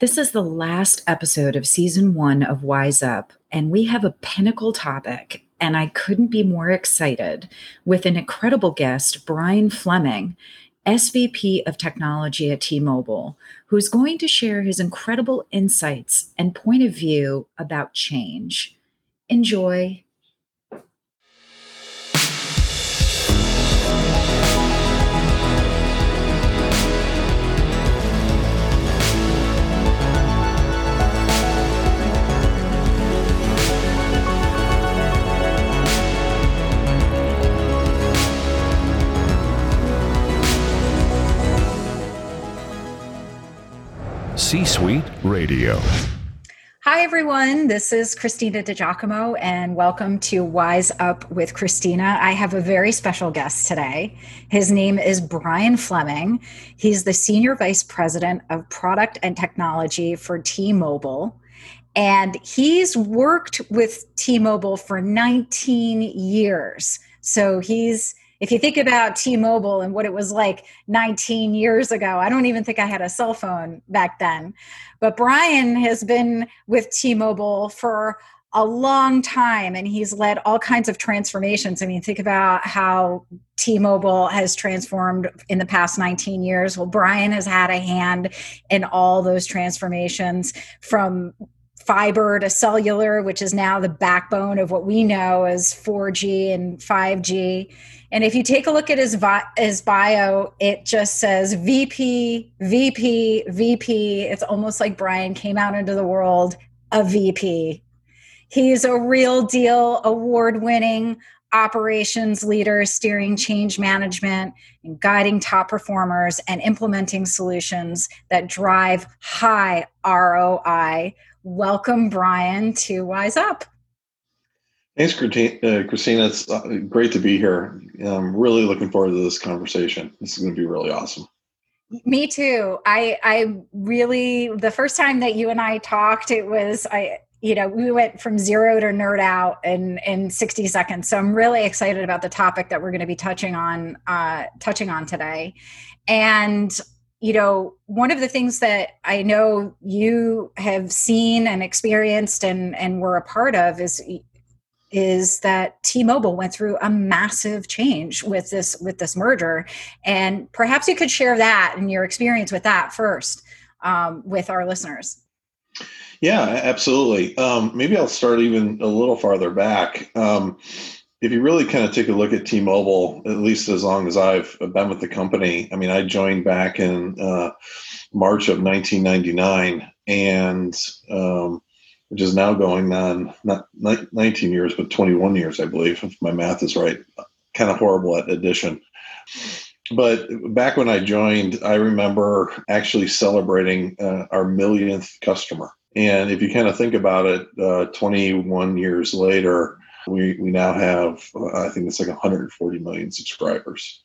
This is the last episode of season one of Wise Up, and we have a pinnacle topic. And I couldn't be more excited with an incredible guest, Brian Fleming, SVP of Technology at T Mobile, who's going to share his incredible insights and point of view about change. Enjoy. C Suite Radio. Hi, everyone. This is Christina DiGiacomo, and welcome to Wise Up with Christina. I have a very special guest today. His name is Brian Fleming. He's the Senior Vice President of Product and Technology for T Mobile. And he's worked with T Mobile for 19 years. So he's if you think about T-Mobile and what it was like 19 years ago, I don't even think I had a cell phone back then. But Brian has been with T-Mobile for a long time and he's led all kinds of transformations. I mean, think about how T Mobile has transformed in the past 19 years. Well, Brian has had a hand in all those transformations from fiber to cellular, which is now the backbone of what we know as 4G and 5G. And if you take a look at his, vi- his bio, it just says VP, VP, VP. It's almost like Brian came out into the world a VP. He's a real deal award winning operations leader, steering change management and guiding top performers and implementing solutions that drive high ROI. Welcome, Brian, to Wise Up. Thanks, uh, Christina. It's uh, great to be here. I'm really looking forward to this conversation. This is going to be really awesome. Me too. I I really the first time that you and I talked, it was I you know we went from zero to nerd out in in 60 seconds. So I'm really excited about the topic that we're going to be touching on uh, touching on today. And you know, one of the things that I know you have seen and experienced and and were a part of is is that T-Mobile went through a massive change with this with this merger, and perhaps you could share that and your experience with that first um, with our listeners. Yeah, absolutely. Um, maybe I'll start even a little farther back. Um, if you really kind of take a look at T-Mobile, at least as long as I've been with the company, I mean, I joined back in uh, March of 1999, and um, which is now going on not 19 years, but 21 years, I believe, if my math is right. Kind of horrible at addition. But back when I joined, I remember actually celebrating uh, our millionth customer. And if you kind of think about it, uh, 21 years later, we, we now have, uh, I think it's like 140 million subscribers.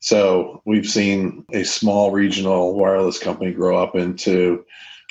So we've seen a small regional wireless company grow up into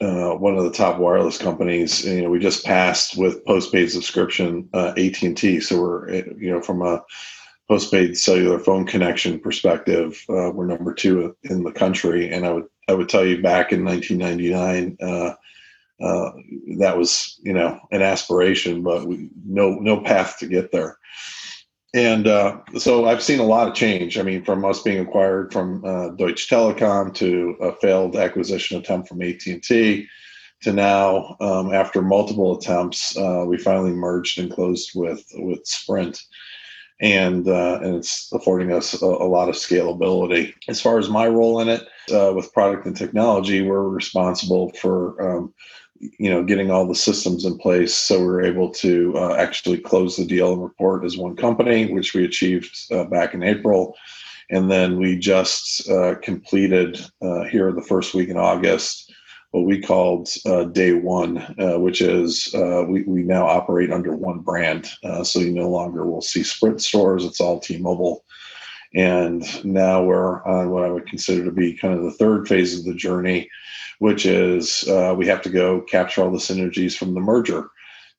uh, one of the top wireless companies. You know, we just passed with postpaid subscription uh, AT and T. So we're you know from a postpaid cellular phone connection perspective, uh, we're number two in the country. And I would I would tell you back in 1999. Uh, that was, you know, an aspiration, but we, no no path to get there and uh, so I've seen a lot of change. I mean, from us being acquired from uh, Deutsche Telekom to a failed acquisition attempt from AT and T, to now, um, after multiple attempts, uh, we finally merged and closed with with Sprint, and uh, and it's affording us a, a, lot of scalability. As far as my role in it, uh, with product and technology, we're responsible for um, you know getting all the systems in place so we are able to uh, actually close the deal and report as one company which we achieved uh, back in april. And then we just uh, completed uh, here the first week in august what we called uh, day one uh, which is we, we now operate under one brand so you no longer will see sprint stores it's all t-mobile. And now we're on what i would consider to be kind of the third phase of the journey which is uh, we have to go capture all the synergies from the merger.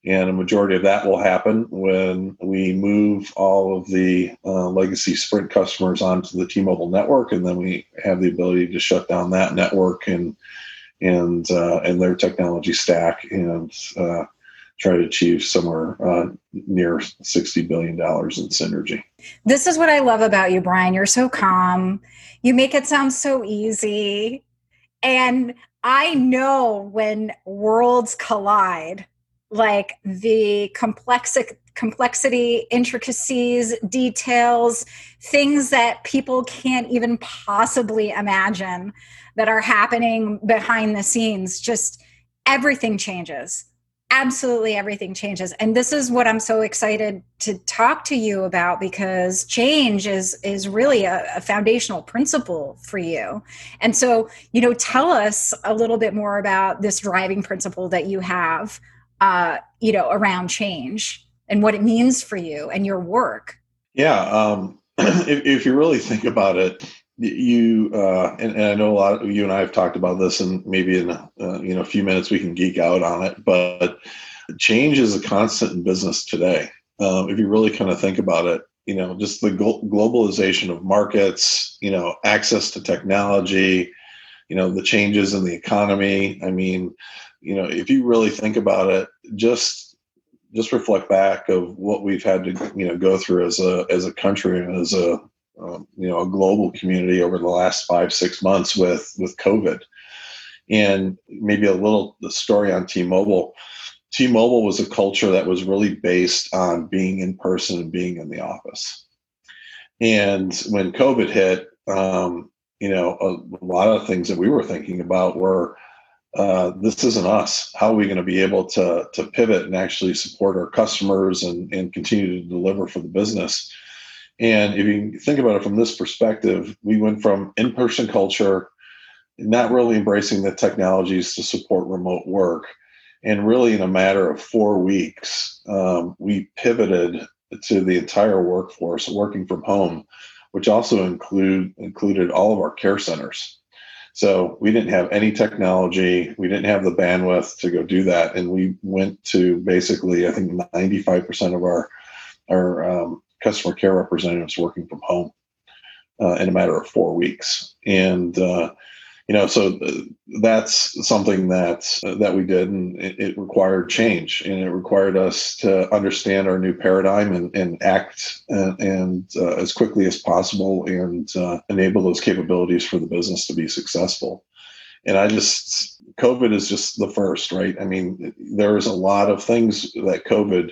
And a majority of that will happen when we move all of the uh, legacy Sprint customers onto the T-Mobile network, and then we have the ability to shut down that network and and uh, and their technology stack and uh, try to achieve somewhere uh, near sixty billion dollars in synergy. This is what I love about you, Brian. You're so calm. You make it sound so easy, and I know when worlds collide, like the complexity complexity, intricacies, details, things that people can't even possibly imagine that are happening behind the scenes. Just everything changes. Absolutely everything changes. And this is what I'm so excited to talk to you about because change is is really a, a foundational principle for you. And so, you know, tell us a little bit more about this driving principle that you have uh, you know, around change and what it means for you and your work. Yeah. Um, if, if, you really think about it, you uh, and, and, I know a lot of you and I have talked about this, and maybe in uh, you know a few minutes we can geek out on it. But change is a constant in business today. Um, if you really kind of think about it, you know, just the globalization of markets, you know, access to technology, you know, the changes in the economy. I mean, you know, if you really think about it, just just reflect back of what we've had to you know go through as a as a country and as a um, you know a global community over the last five six months with with COVID, and maybe a little the story on T-Mobile. T-Mobile was a culture that was really based on being in person and being in the office. And when COVID hit, um, you know, a, a lot of things that we were thinking about were uh, this isn't us. How are we going to be able to to pivot and actually support our customers and and continue to deliver for the business? And if you think about it from this perspective, we went from in person culture, not really embracing the technologies to support remote work, and really in a matter of four weeks, um, we pivoted to the entire workforce working from home, which also include included all of our care centers. So we didn't have any technology. We didn't have the bandwidth to go do that, and we went to basically, I think, 95% of our our um, customer care representatives working from home uh, in a matter of four weeks. And uh, you know so uh, that's something that uh, that we did and it, it, required change and it required us to understand our new paradigm and, and act and, and uh, as quickly as possible and uh, enable those capabilities for the business to be successful and i just covid is just the first right i mean there's a lot of things that covid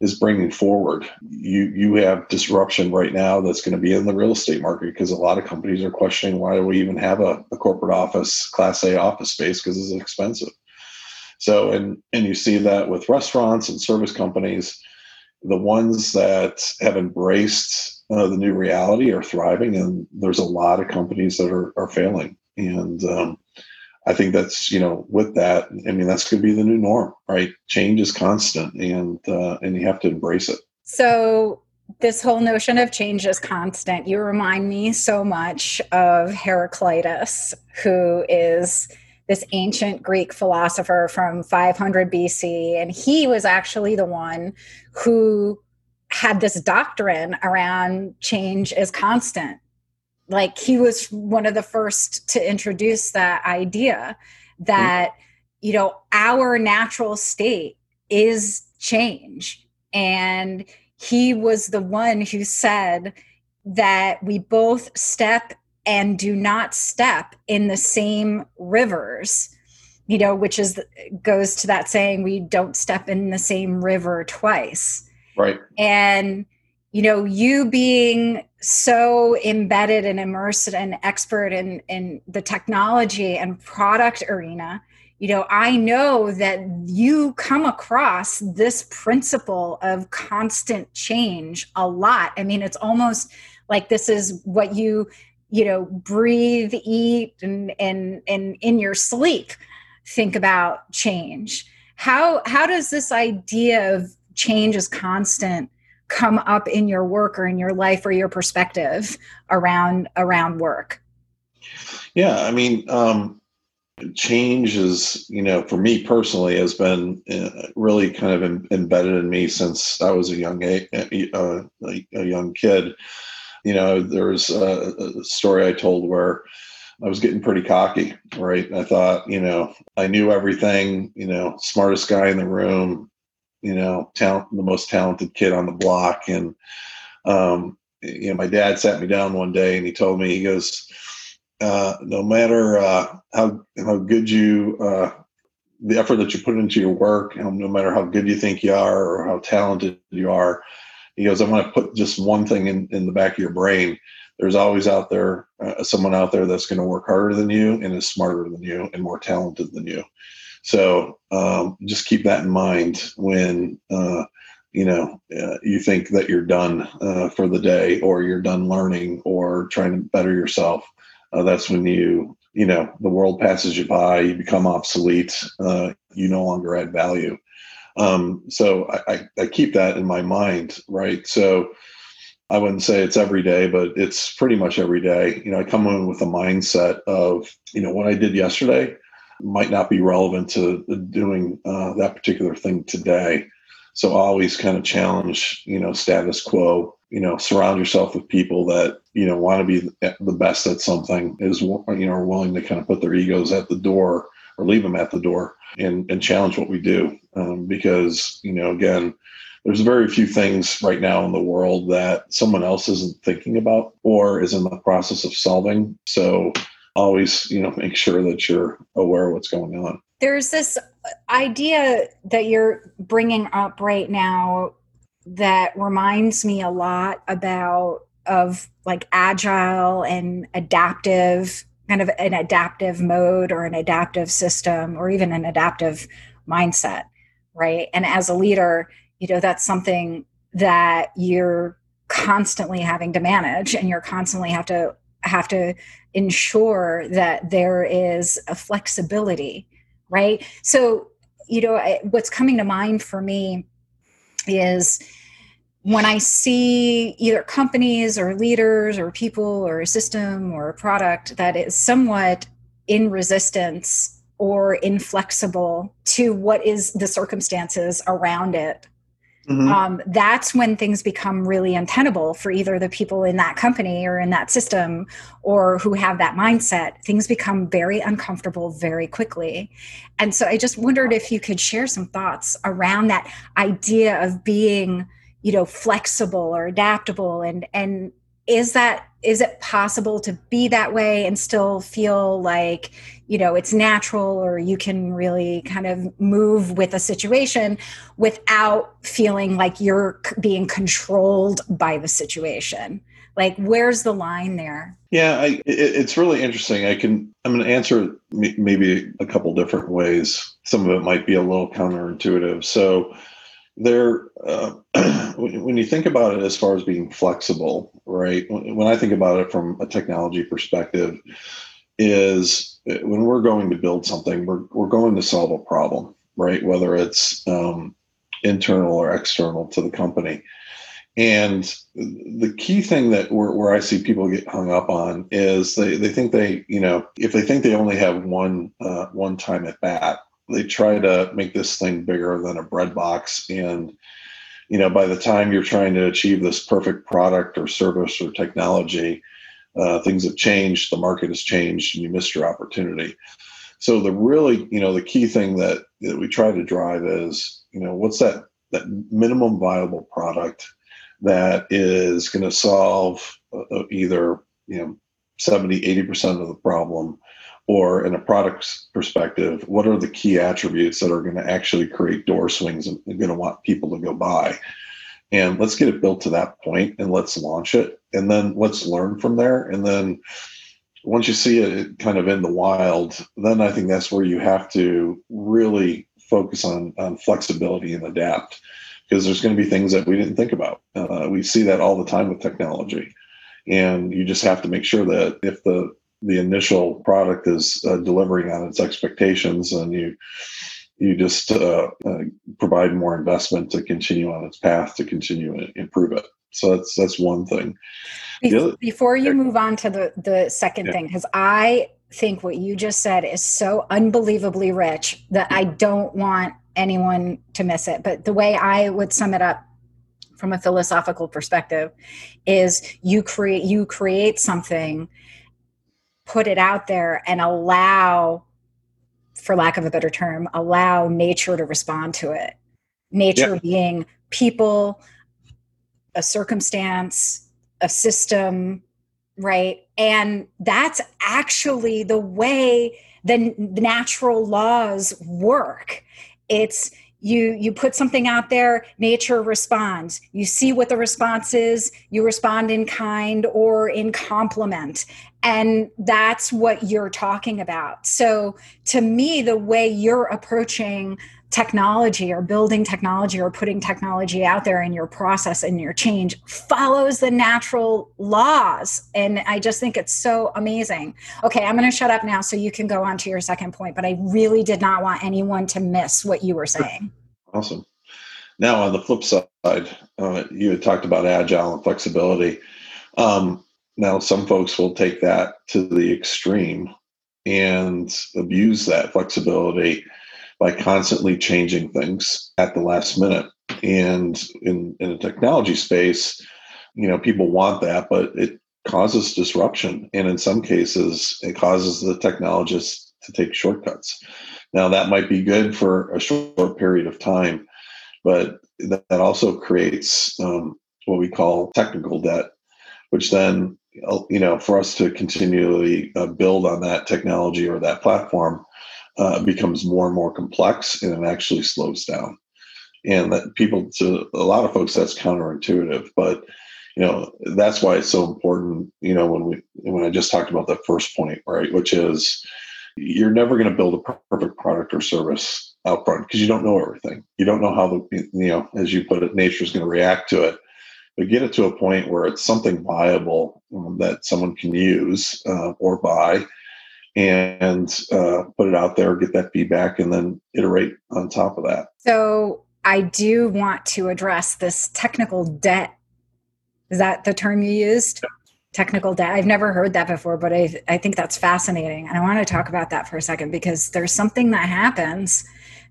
is bringing forward. You you have disruption right now that's going to be in the real estate market because a lot of companies are questioning why do we even have a, a corporate office, Class A office space because it's expensive. So and and you see that with restaurants and service companies, the ones that have embraced uh, the new reality are thriving, and there's a lot of companies that are are failing. And um, I think that's you know with that, I mean that's going to be the new norm, right? Change is constant, and uh, and you have to embrace it. So this whole notion of change is constant. You remind me so much of Heraclitus, who is this ancient Greek philosopher from 500 BC, and he was actually the one who had this doctrine around change is constant like he was one of the first to introduce that idea that you know our natural state is change. And he was the one who said that we both step and do not step in the same rivers you know which is goes to that saying we don't step in the same river twice. Right. And you know you being so embedded and immersed and expert in in the technology and product arena you know i know that you come across this principle of constant change a lot. I mean it's almost like this is what you you know breathe eat and and and in your sleep think about change. How how does this idea of change is constant come up in your work or in your life or your perspective around around work yeah i mean um change is you know for me personally has been uh, really kind of embedded in me since i was a young a, a, a young kid you know there's a, a, story i told where I was getting pretty cocky, right? I thought, you know, I knew everything, you know, smartest guy in the room, you know, talent, the most talented kid on the block. And, um, you know, my dad sat me down one day and he told me, he goes, uh, no matter uh, how how good you uh, the effort that you put into your work, no matter how good you think you are or how talented you are, he goes, I want to put just one thing in, in the back of your brain. There's always out there uh, someone out there that's going to work harder than you and is smarter than you and more talented than you. So um, just keep that in mind when uh, you know uh, you think that you're done uh, for the day or you're done learning or trying to better yourself. Uh, that's when you you know the world passes you by, you become obsolete, uh, you no longer add value. Um, so I, I, I keep that in my mind, right? So I wouldn't say it's every day, but it's pretty much every day. You know, I come in with a mindset of, you know, what I did yesterday might not be relevant to doing uh, that particular thing today. So always kind of challenge, you know, status quo. You know, surround yourself with people that you know want to be the best at something. Is you know are willing to kind of put their egos at the door or leave them at the door and, and challenge what we do. Um, because, you know, again, there's very few things right now in the world that someone else isn't thinking about or is in the process of solving. So always, you know, make sure that you're aware of what's going on. There's this idea that you're bringing up right now that reminds me a lot about of like agile and adaptive kind of an adaptive mode or an adaptive system or even an adaptive mindset right and as a leader you know that's something that you're constantly having to manage and you're constantly have to have to ensure that there is a flexibility right? So you know what's coming to mind for me is when I see either companies or leaders or people or a system or a product that is somewhat in resistance or inflexible to what is the circumstances around it, mm-hmm. um, that's when things become really untenable for either the people in that company or in that system or who have that mindset. Things become very uncomfortable very quickly. And so I just wondered if you could share some thoughts around that idea of being you know flexible or adaptable and and is that is it possible to be that way and still feel like you know it's natural or you can really kind of move with a situation without feeling like you're being controlled by the situation? Like where's the line there? Yeah I, it, it's really interesting. I can i'm going to answer maybe a couple different ways. Some of it might be a little counterintuitive. So there uh, when you think about it as far as being flexible right when i think about it from a technology perspective is uh, when we're going to build something we're, we're going to solve a problem right whether it's um, internal or external to the company. And the key thing that where, where i see people get hung up on is they, they think they you know if they think they only have one uh, one time at bat they try to make this thing bigger than a bread box. And you know by the time you're trying to achieve this perfect product or service or technology uh, things have changed the market has changed and you missed your opportunity. So the really you know the key thing that, that we try to drive is you know what's that that minimum viable product that is going to solve uh, either you know 70 80% of the problem or in a product's perspective, what are the key attributes that are going to actually create door swings and going to want people to go buy? And let's get it built to that point and let's launch it. And then let's learn from there. And then once you see it kind of in the wild, then I think that's where you have to really focus on, on flexibility and adapt because there's going to be things that we didn't think about. Uh, we see that all the time with technology. And you just have to make sure that if the the initial product is uh, delivering on its expectations and you you just uh, uh, provide more investment to continue on its path to continue and improve it. So that's that's one thing. Other, before you move on to the the second yeah. thing because i think what you just said is so unbelievably rich that i don't want anyone to miss it. But the way i would sum it up from a philosophical perspective is you create you create something put it out there and allow for lack of a better term allow nature to respond to it. Nature being people a circumstance a system right? And that's actually the way the natural laws work. It's you you put something out there nature responds. You see what the response is you respond in kind or in compliment and that's what you're talking about. So to me the way you're approaching technology or building technology or putting technology out there in your process and your change follows the natural laws. And i just think it's so amazing. Okay i'm going to shut up now so you can go on to your second point but i really did not want anyone to miss what you were saying. Awesome. Now on the flip side uh, you had talked about agile and flexibility. Um, now some folks will take that to the extreme and abuse that flexibility by constantly changing things at the last minute. And in, in a technology space, you know, people want that, but it causes disruption. And in some cases, it causes the technologists to take shortcuts. Now, that might be good for a short period of time, but that also creates um, what we call technical debt, which then, you know, for us to continually uh, build on that technology or that platform uh, becomes more and more complex and it actually slows down. And that people, to a lot of folks, that's counterintuitive, but you know that's why it's so important. You know, when we when I just talked about that first point, right, which is you're never going to build a perfect product or service out front because you don't know everything. You don't know how the you know, as you put it, nature is going to react to it. But get it to a point where it's something viable um, that someone can use uh, or buy and uh, put it out there, get that feedback, and then iterate on top of that. So I do want to address this technical debt. Is that the term you used? Yeah. Technical debt. I've never heard that before, but I, I think that's fascinating. And I want to talk about that for a second because there's something that happens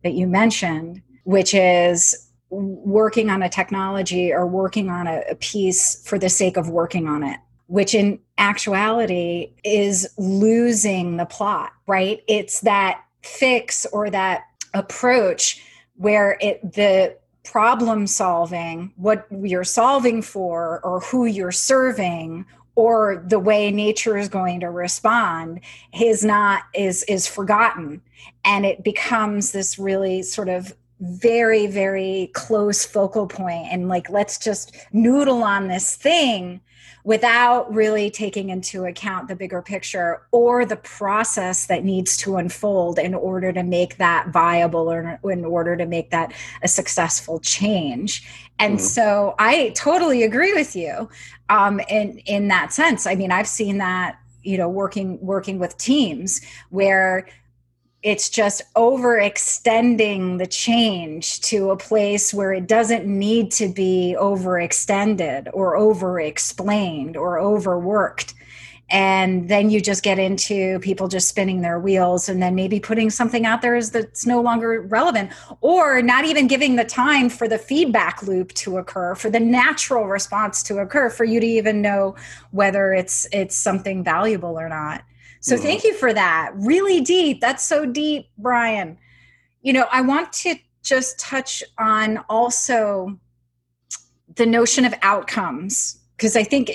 that you mentioned, which is working on a technology or working on a, a piece for the sake of working on it which in actuality is losing the plot, right? It's that fix or that approach where it the problem solving, what you're solving for or who you're serving or the way nature is going to respond is not is is forgotten and it becomes this really sort of very very close focal point and like let's just noodle on this thing without really taking into account the bigger picture or the process that needs to unfold in order to make that viable or in order to make that a successful change. And mm-hmm. so I totally agree with you um, in in that sense. I mean, I've seen that you know working working with teams where it's just overextending the change to a place where it doesn't need to be overextended or over explained or overworked. And then you just get into people just spinning their wheels and then maybe putting something out there that's no longer relevant or not even giving the time for the feedback loop to occur for the natural response to occur for you to even know whether it's it's something valuable or not so mm-hmm. thank you for that. Really deep. That's so deep, Brian. You know, I want to just touch on also the notion of outcomes because I think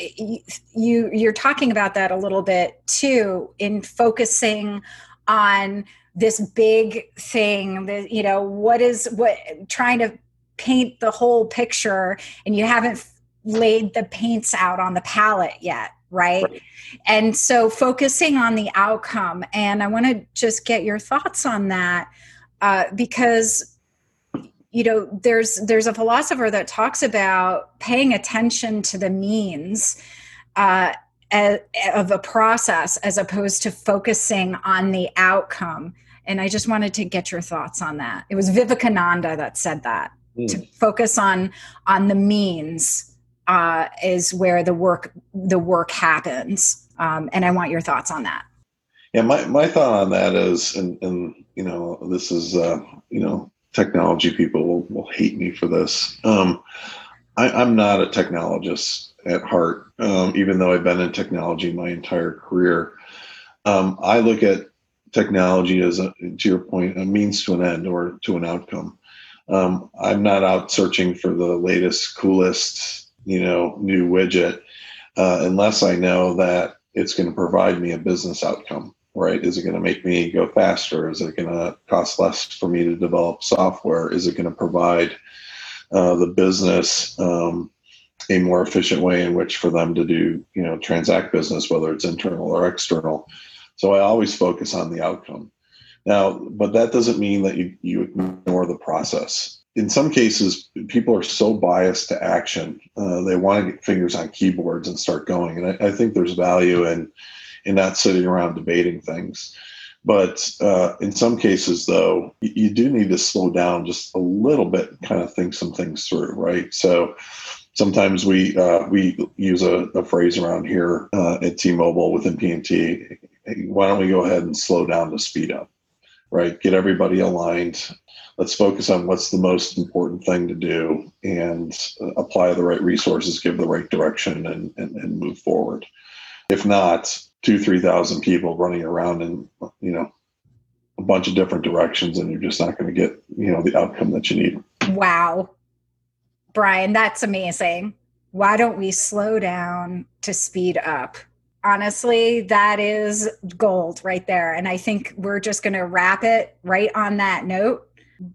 you you're talking about that a little bit too in focusing on this big thing that you know what is what trying to paint the whole picture and you haven't laid the paints out on the palette yet right? right? And so focusing on the outcome. And I want to just get your thoughts on that uh, because you know there's there's a philosopher that talks about paying attention to the means uh, of a process as opposed to focusing on the outcome and i just wanted to get your thoughts on that it was vivekananda that said that mm. to focus on on the means uh, is where the work the work happens. Um, and I want your thoughts on that. Yeah, my, my thought on that is, and, and you know, this is, uh, you know, technology people will, will hate me for this. Um, I, am not a technologist at heart, um, even though I've been in technology my entire career. Um, I look at technology as, a, to your point, a means to an end or to an outcome. Um, I'm not out searching for the latest, coolest, you know, new widget uh, unless I know that it's going to provide me a business outcome. Right? Is it going to make me go faster? Is it going to cost less for me to develop software? Is it going to provide uh, the business um, a more efficient way in which for them to do, you know, transact business, whether it's internal or external? So I always focus on the outcome. Now, but that doesn't mean that you, you ignore the process. In some cases, people are so biased to action, uh, they want to get fingers on keyboards and start going. And I, I, think there's value in in not sitting around debating things. But uh, in some cases, though, you, you do need to slow down just a little bit, and kind of think some things through, right? So sometimes we uh, we use a, a, phrase around here uh, at T-Mobile within PNT. Why don't we go ahead and slow down to speed up? right? Get everybody aligned. Let's focus on what's the most important thing to do and uh, apply the right resources, give the right direction, and, and, and move forward. If not, two, 3,000 people running around in, you know, a bunch of different directions, and you're just not going to get, you know, the outcome that you need. Wow. Brian, that's amazing. Why don't we slow down to speed up? honestly, that is gold right there. And I think we're just going to wrap it right on that note.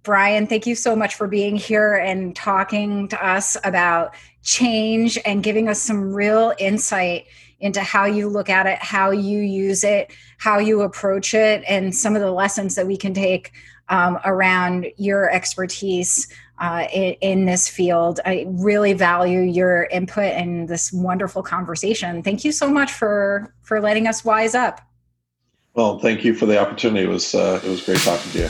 Brian, thank you so much for being here and talking to us about change and giving us some real insight into how you look at it, how you use it, how you approach it, and some of the lessons that we can take um, around your expertise uh, in, in, this field. I really value your input and this wonderful conversation. Thank you so much for for letting us wise up. Well, thank you for the opportunity. It was uh, it was great talking to you.